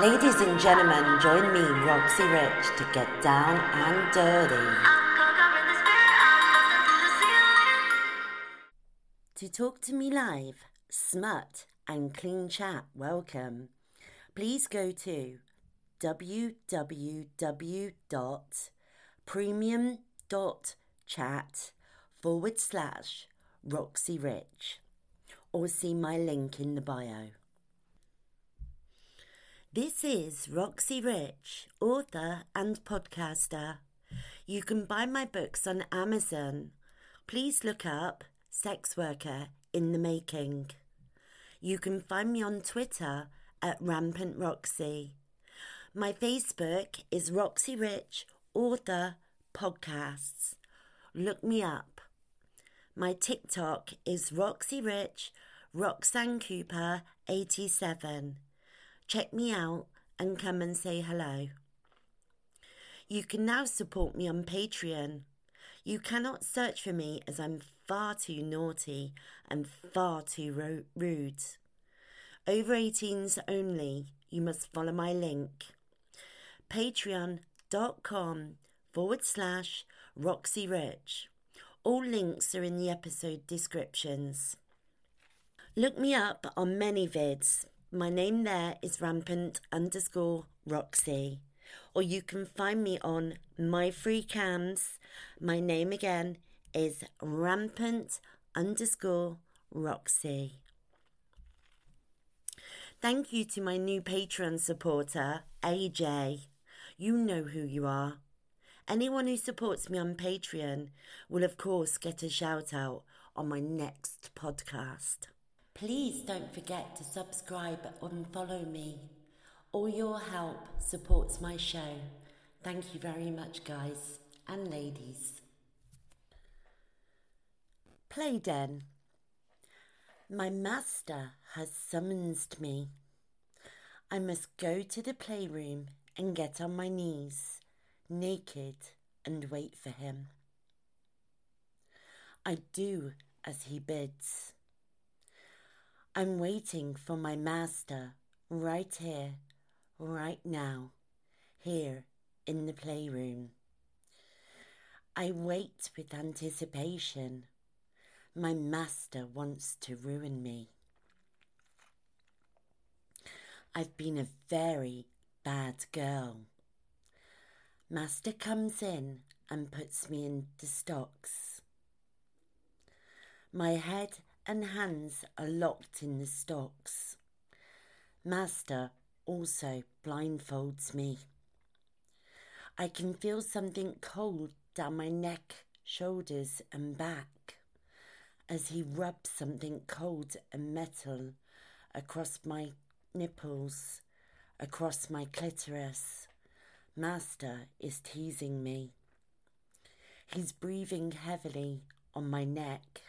Ladies and gentlemen, join me, Roxy Rich, to get down and dirty. To talk to me live, smut, and clean chat, welcome. Please go to www.premium.chat forward slash Roxy Rich or see my link in the bio. This is Roxy Rich, author and podcaster. You can buy my books on Amazon. Please look up Sex Worker in the Making. You can find me on Twitter at Rampant Roxy. My Facebook is Roxy Rich, author, podcasts. Look me up. My TikTok is Roxy Rich, Roxanne Cooper 87 check me out and come and say hello. You can now support me on Patreon. You cannot search for me as I'm far too naughty and far too ro- rude. Over 18s only, you must follow my link. Patreon.com forward slash Roxy Rich. All links are in the episode descriptions. Look me up on ManyVids. My name there is rampant underscore Roxy. Or you can find me on MyFreeCams. My name again is rampant underscore Roxy. Thank you to my new Patreon supporter, AJ. You know who you are. Anyone who supports me on Patreon will, of course, get a shout out on my next podcast. Please don't forget to subscribe and follow me. All your help supports my show. Thank you very much, guys and ladies. Playden. My master has summoned me. I must go to the playroom and get on my knees, naked, and wait for him. I do as he bids. I'm waiting for my master right here, right now, here in the playroom. I wait with anticipation. My master wants to ruin me. I've been a very bad girl. Master comes in and puts me in the stocks. My head and hands are locked in the stocks. Master also blindfolds me. I can feel something cold down my neck, shoulders, and back as he rubs something cold and metal across my nipples, across my clitoris. Master is teasing me. He's breathing heavily on my neck.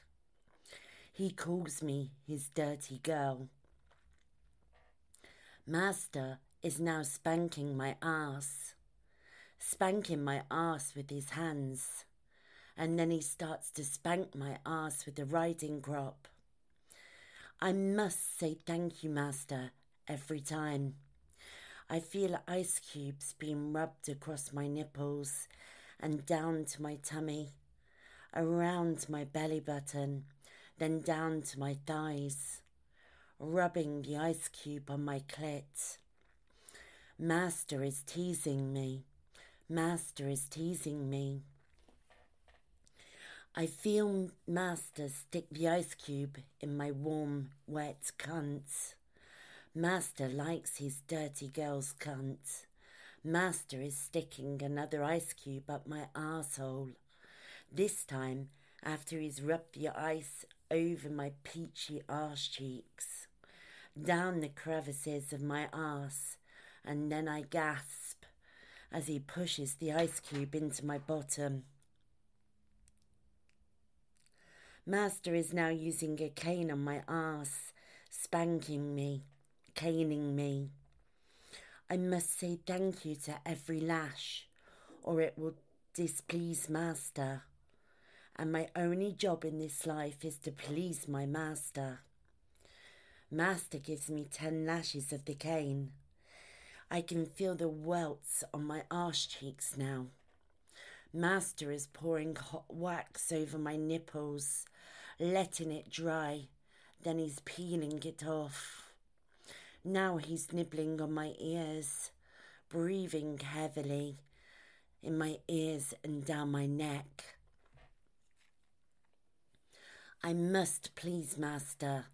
He calls me his dirty girl. Master is now spanking my ass, spanking my ass with his hands, and then he starts to spank my ass with the riding crop. I must say thank you, Master, every time. I feel ice cubes being rubbed across my nipples and down to my tummy, around my belly button then down to my thighs, rubbing the ice cube on my clit. Master is teasing me. Master is teasing me. I feel Master stick the ice cube in my warm, wet cunt. Master likes his dirty girl's cunt. Master is sticking another ice cube up my arsehole. This time, after he's rubbed the ice over my peachy arse cheeks, down the crevices of my arse, and then I gasp as he pushes the ice cube into my bottom. Master is now using a cane on my arse, spanking me, caning me. I must say thank you to every lash, or it will displease Master and my only job in this life is to please my master. Master gives me ten lashes of the cane. I can feel the welts on my arse cheeks now. Master is pouring hot wax over my nipples, letting it dry. Then he's peeling it off. Now he's nibbling on my ears, breathing heavily in my ears and down my neck. I must please Master.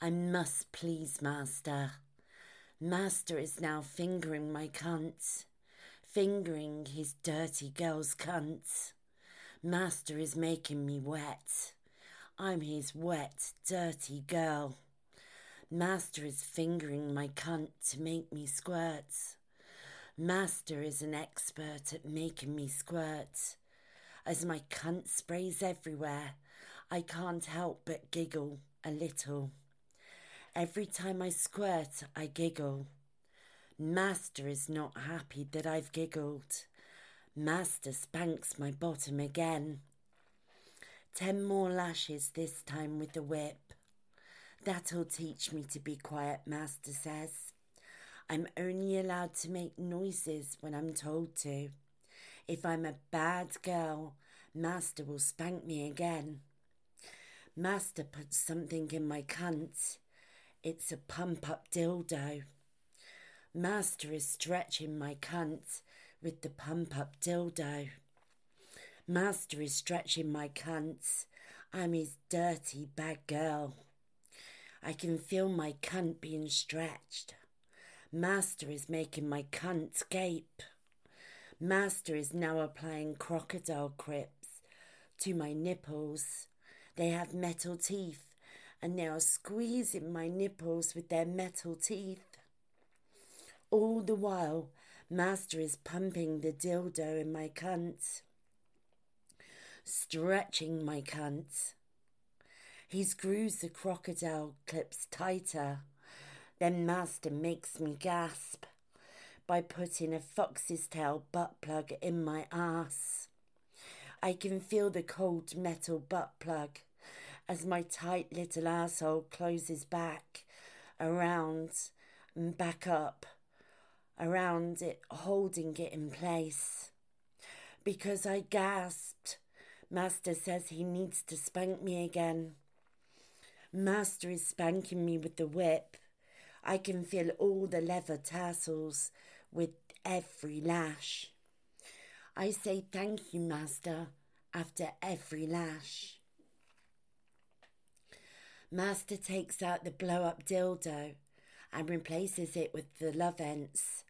I must please Master. Master is now fingering my cunt fingering his dirty girl's cunt. Master is making me wet. I'm his wet, dirty girl. Master is fingering my cunt to make me squirt. Master is an expert at making me squirt. As my cunt sprays everywhere, I can't help but giggle a little. Every time I squirt, I giggle. Master is not happy that I've giggled. Master spanks my bottom again. Ten more lashes this time with the whip. That'll teach me to be quiet, Master says. I'm only allowed to make noises when I'm told to. If I'm a bad girl, Master will spank me again. Master puts something in my cunt. It's a pump up dildo. Master is stretching my cunt with the pump up dildo. Master is stretching my cunt. I'm his dirty bad girl. I can feel my cunt being stretched. Master is making my cunt gape. Master is now applying crocodile crips to my nipples. They have metal teeth and they are squeezing my nipples with their metal teeth. All the while, Master is pumping the dildo in my cunt, stretching my cunt. He screws the crocodile clips tighter. Then Master makes me gasp by putting a fox's tail butt plug in my ass. I can feel the cold metal butt plug as my tight little asshole closes back, around, and back up around it, holding it in place. Because I gasped. Master says he needs to spank me again. Master is spanking me with the whip. I can feel all the leather tassels with every lash. I say thank you, Master, after every lash. Master takes out the blow up dildo and replaces it with the Lovense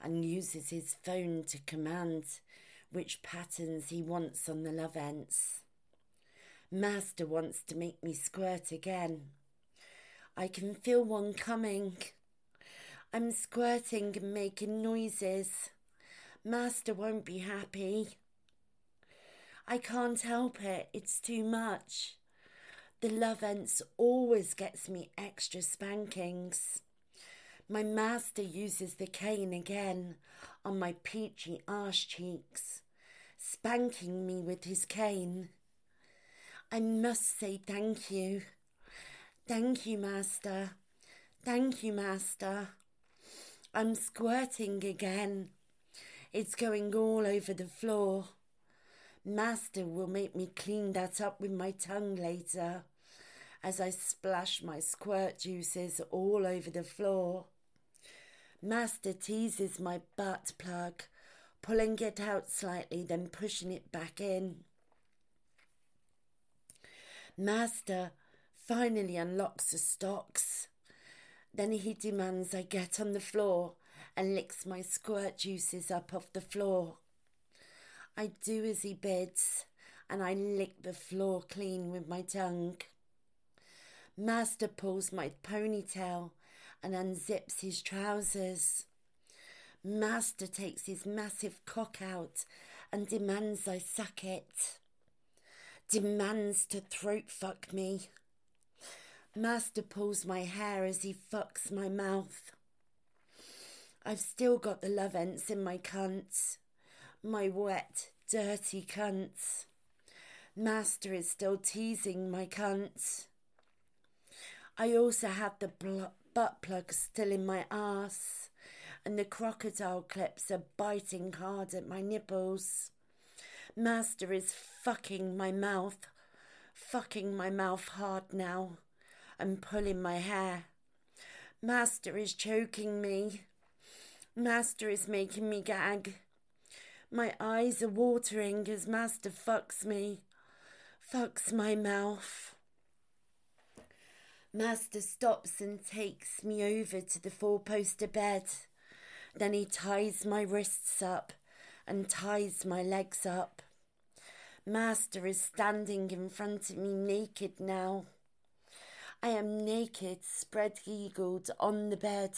and uses his phone to command which patterns he wants on the Lovense. Master wants to make me squirt again. I can feel one coming. I'm squirting and making noises. Master won't be happy. I can't help it, it's too much. The Lovense always gets me extra spankings. My master uses the cane again on my peachy arse cheeks, spanking me with his cane. I must say thank you. Thank you, master. Thank you, master. I'm squirting again. It's going all over the floor. Master will make me clean that up with my tongue later as I splash my squirt juices all over the floor. Master teases my butt plug, pulling it out slightly, then pushing it back in. Master finally unlocks the stocks. Then he demands I get on the floor and licks my squirt juices up off the floor. I do as he bids, and I lick the floor clean with my tongue. Master pulls my ponytail and unzips his trousers. Master takes his massive cock out and demands I suck it. Demands to throat fuck me. Master pulls my hair as he fucks my mouth. I've still got the Lovense in my cunts. My wet, dirty cunts. Master is still teasing my cunts. I also have the bl- butt plug still in my ass, and the crocodile clips are biting hard at my nipples. Master is fucking my mouth, fucking my mouth hard now, and pulling my hair. Master is choking me. Master is making me gag. My eyes are watering as Master fucks me, fucks my mouth. Master stops and takes me over to the four poster bed. Then he ties my wrists up and ties my legs up. Master is standing in front of me naked now. I am naked, spread eagled on the bed,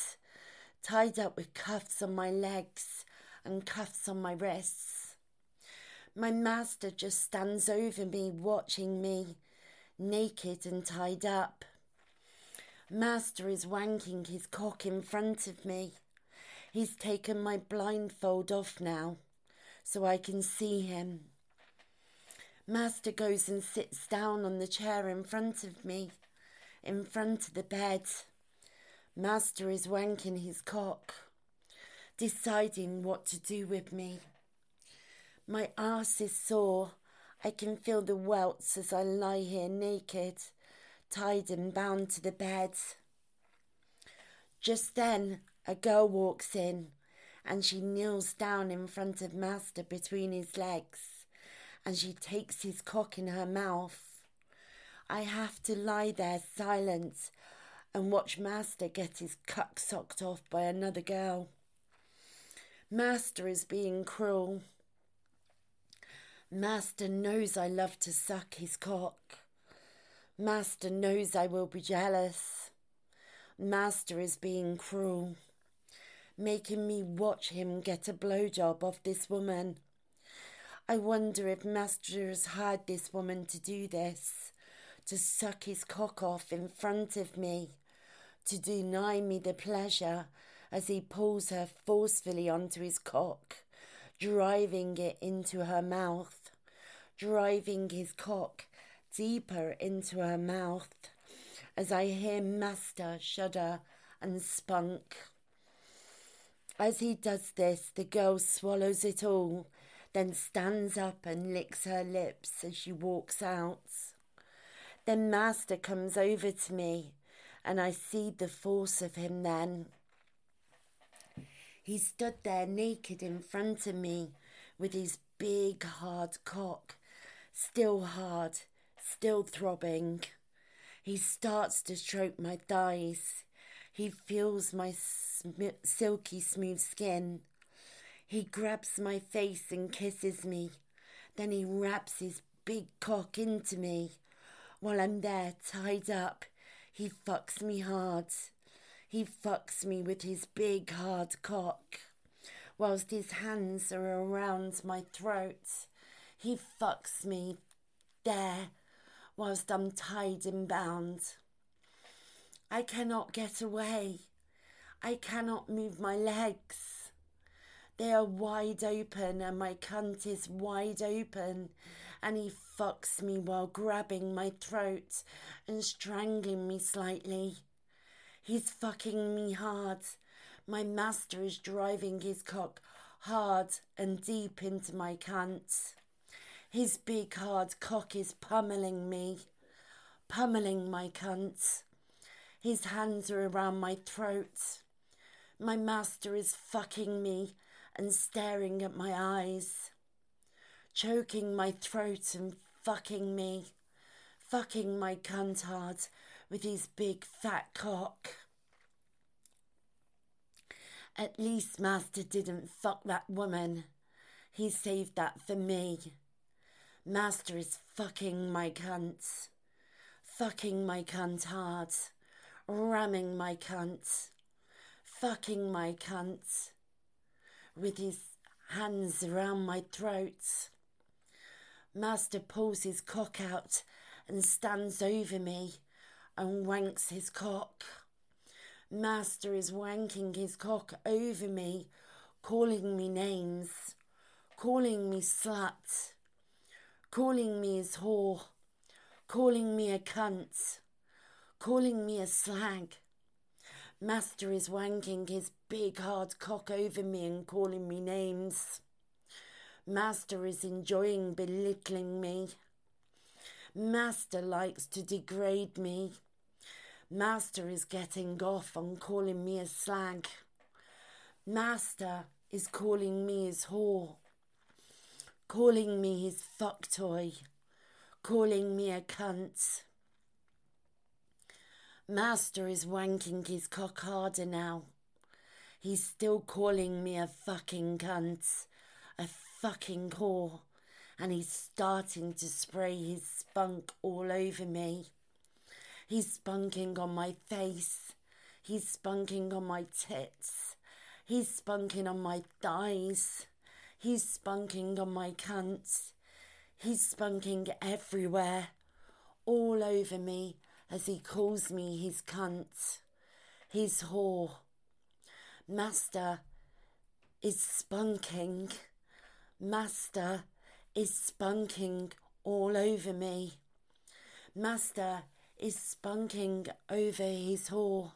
tied up with cuffs on my legs and cuffs on my wrists. My master just stands over me, watching me, naked and tied up. Master is wanking his cock in front of me. He's taken my blindfold off now, so I can see him. Master goes and sits down on the chair in front of me, in front of the bed. Master is wanking his cock, deciding what to do with me. My ass is sore. I can feel the welts as I lie here naked, tied and bound to the bed. Just then, a girl walks in and she kneels down in front of Master between his legs and she takes his cock in her mouth. I have to lie there silent and watch Master get his cuck socked off by another girl. Master is being cruel. Master knows I love to suck his cock. Master knows I will be jealous. Master is being cruel making me watch him get a blowjob off this woman. I wonder if Master has hired this woman to do this, to suck his cock off in front of me, to deny me the pleasure as he pulls her forcefully onto his cock, driving it into her mouth, driving his cock deeper into her mouth, as I hear Master shudder and spunk. As he does this, the girl swallows it all, then stands up and licks her lips as she walks out. Then Master comes over to me, and I see the force of him then. He stood there naked in front of me with his big hard cock, still hard, still throbbing. He starts to stroke my thighs. He feels my sm- silky smooth skin. He grabs my face and kisses me. Then he wraps his big cock into me. While I'm there tied up, he fucks me hard. He fucks me with his big hard cock. Whilst his hands are around my throat, he fucks me there whilst I'm tied and bound. I cannot get away. I cannot move my legs. They are wide open and my cunt is wide open and he fucks me while grabbing my throat and strangling me slightly. He's fucking me hard. My master is driving his cock hard and deep into my cunt. His big hard cock is pummeling me, pummeling my cunt. His hands are around my throat. My master is fucking me and staring at my eyes, choking my throat and fucking me, fucking my cunt hard with his big fat cock. At least Master didn't fuck that woman. He saved that for me. Master is fucking my cunt. Fucking my cunt hard ramming my cunt, fucking my cunt, with his hands around my throat. Master pulls his cock out and stands over me and wanks his cock. Master is wanking his cock over me, calling me names, calling me slut, calling me his whore, calling me a cunt calling me a slag. Master is wanking his big hard cock over me and calling me names. Master is enjoying belittling me. Master likes to degrade me. Master is getting off on calling me a slag. Master is calling me his whore, calling me his fuck toy, calling me a cunt. Master is wanking his cock harder now. He's still calling me a fucking cunt, a fucking whore, and he's starting to spray his spunk all over me. He's spunking on my face. He's spunking on my tits. He's spunking on my thighs. He's spunking on my cunts. He's spunking everywhere, all over me as he calls me his cunt, his whore. Master is spunking. Master is spunking all over me. Master is spunking over his whore.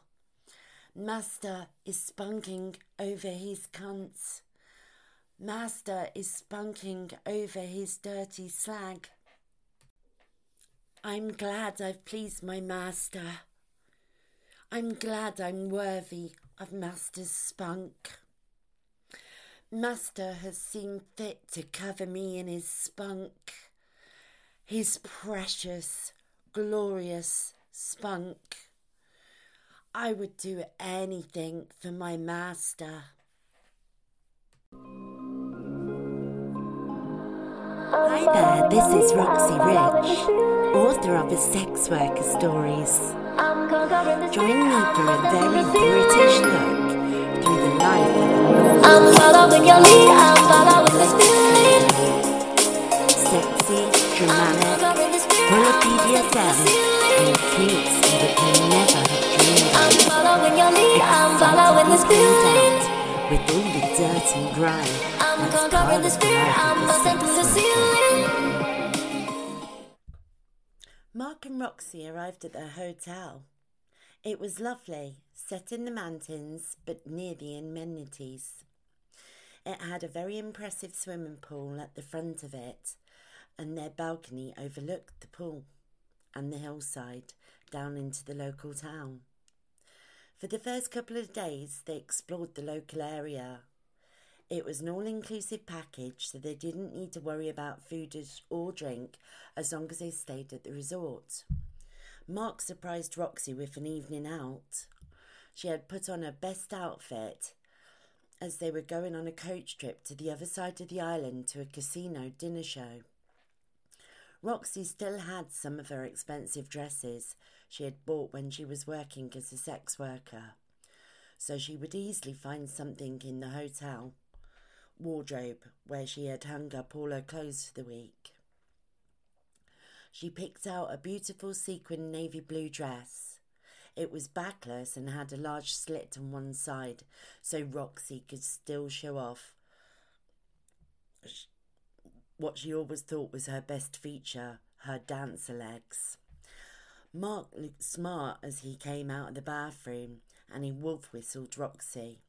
Master is spunking over his cunts. Master is spunking over his dirty slag. I'm glad I've pleased my master. I'm glad I'm worthy of Master's spunk. Master has seen fit to cover me in his spunk, his precious, glorious spunk. I would do anything for my master. Hi there, this is Roxy Rich, author of the Sex Worker Stories. Join me for a very British look through the life of a full of. BDSM and kinks you would never have dreamed of. I'm following your lead, I'm following this Excitedly feeling. out with all the dirt and grime. I'm that's part conquering this the fear, life of I'm a busting through the sex ceiling. Mark and Roxy arrived at their hotel. It was lovely, set in the mountains but near the amenities. It had a very impressive swimming pool at the front of it, and their balcony overlooked the pool and the hillside down into the local town. For the first couple of days, they explored the local area. It was an all inclusive package, so they didn't need to worry about food or drink as long as they stayed at the resort. Mark surprised Roxy with an evening out. She had put on her best outfit as they were going on a coach trip to the other side of the island to a casino dinner show. Roxy still had some of her expensive dresses she had bought when she was working as a sex worker, so she would easily find something in the hotel wardrobe where she had hung up all her clothes for the week. She picked out a beautiful sequin navy blue dress. It was backless and had a large slit on one side, so Roxy could still show off what she always thought was her best feature her dancer legs. Mark looked smart as he came out of the bathroom and he wolf whistled Roxy.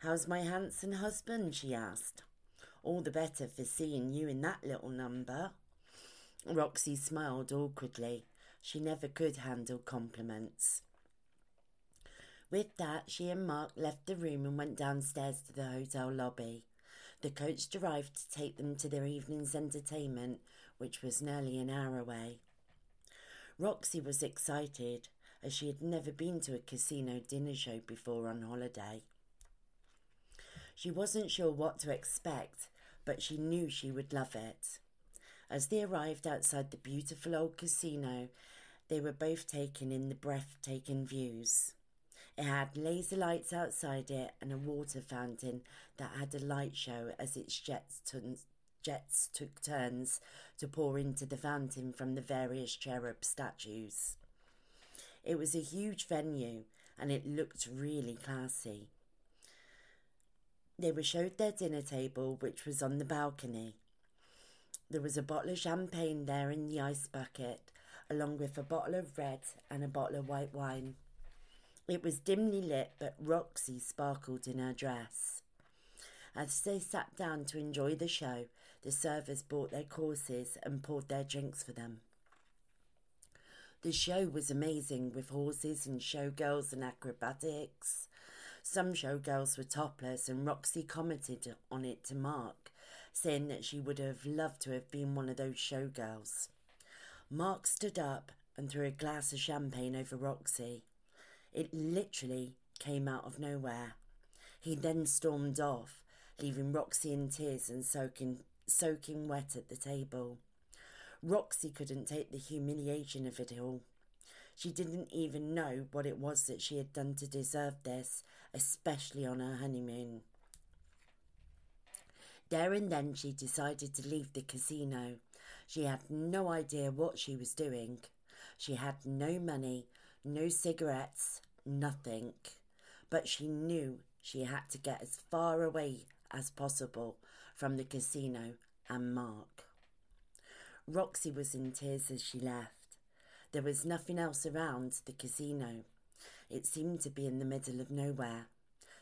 How's my handsome husband? she asked. All the better for seeing you in that little number. Roxy smiled awkwardly. She never could handle compliments. With that, she and Mark left the room and went downstairs to the hotel lobby. The coach arrived to take them to their evening's entertainment, which was nearly an hour away. Roxy was excited, as she had never been to a casino dinner show before on holiday. She wasn't sure what to expect, but she knew she would love it. As they arrived outside the beautiful old casino, they were both taken in the breathtaking views. It had laser lights outside it and a water fountain that had a light show as its jets, jets took turns to pour into the fountain from the various cherub statues. It was a huge venue and it looked really classy. They were showed their dinner table, which was on the balcony. There was a bottle of champagne there in the ice bucket, along with a bottle of red and a bottle of white wine. It was dimly lit, but Roxy sparkled in her dress. As they sat down to enjoy the show, the servers brought their courses and poured their drinks for them. The show was amazing with horses and showgirls and acrobatics. Some showgirls were topless, and Roxy commented on it to Mark, saying that she would have loved to have been one of those showgirls. Mark stood up and threw a glass of champagne over Roxy. It literally came out of nowhere. He then stormed off, leaving Roxy in tears and soaking, soaking wet at the table. Roxy couldn't take the humiliation of it all. She didn't even know what it was that she had done to deserve this, especially on her honeymoon. There and then she decided to leave the casino. She had no idea what she was doing. She had no money, no cigarettes, nothing. But she knew she had to get as far away as possible from the casino and Mark. Roxy was in tears as she left. There was nothing else around the casino. It seemed to be in the middle of nowhere.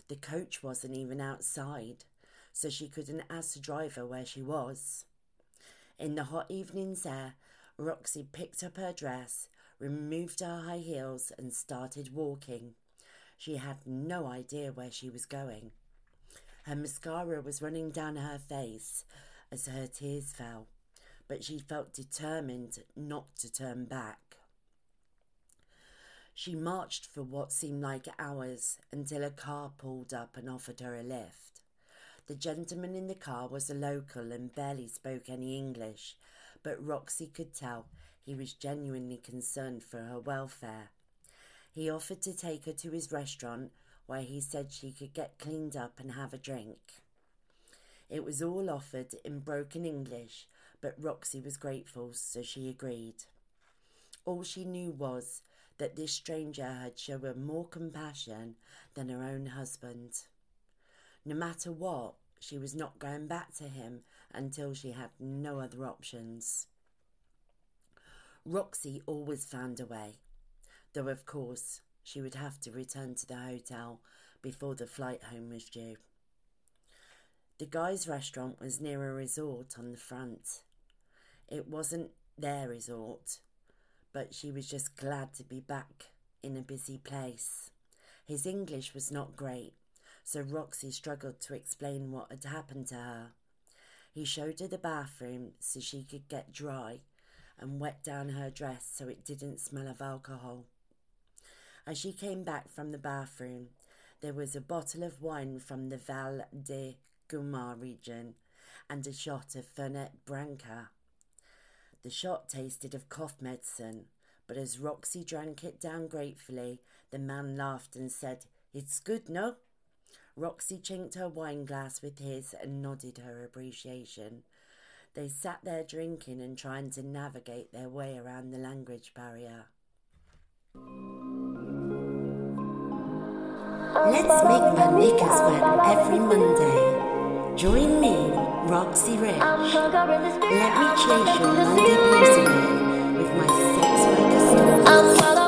The coach wasn't even outside, so she couldn't ask the driver where she was. In the hot evening's air, Roxy picked up her dress, removed her high heels, and started walking. She had no idea where she was going. Her mascara was running down her face as her tears fell, but she felt determined not to turn back. She marched for what seemed like hours until a car pulled up and offered her a lift. The gentleman in the car was a local and barely spoke any English, but Roxy could tell he was genuinely concerned for her welfare. He offered to take her to his restaurant where he said she could get cleaned up and have a drink. It was all offered in broken English, but Roxy was grateful, so she agreed. All she knew was that this stranger had shown her more compassion than her own husband. No matter what, she was not going back to him until she had no other options. Roxy always found a way, though of course she would have to return to the hotel before the flight home was due. The guy's restaurant was near a resort on the front. It wasn't their resort, but she was just glad to be back in a busy place. His English was not great, so Roxy struggled to explain what had happened to her. He showed her the bathroom so she could get dry and wet down her dress so it didn't smell of alcohol. As she came back from the bathroom, there was a bottle of wine from the Val de Gumar region and a shot of Fernet Branca. The shot tasted of cough medicine, but as Roxy drank it down gratefully, the man laughed and said, It's good, no? Roxy chinked her wine glass with his and nodded her appreciation. They sat there drinking and trying to navigate their way around the language barrier. Let's make my knickers wet every Monday. Join me, Roxy Rich. Let me chase your Monday blues away with my sex worker stories.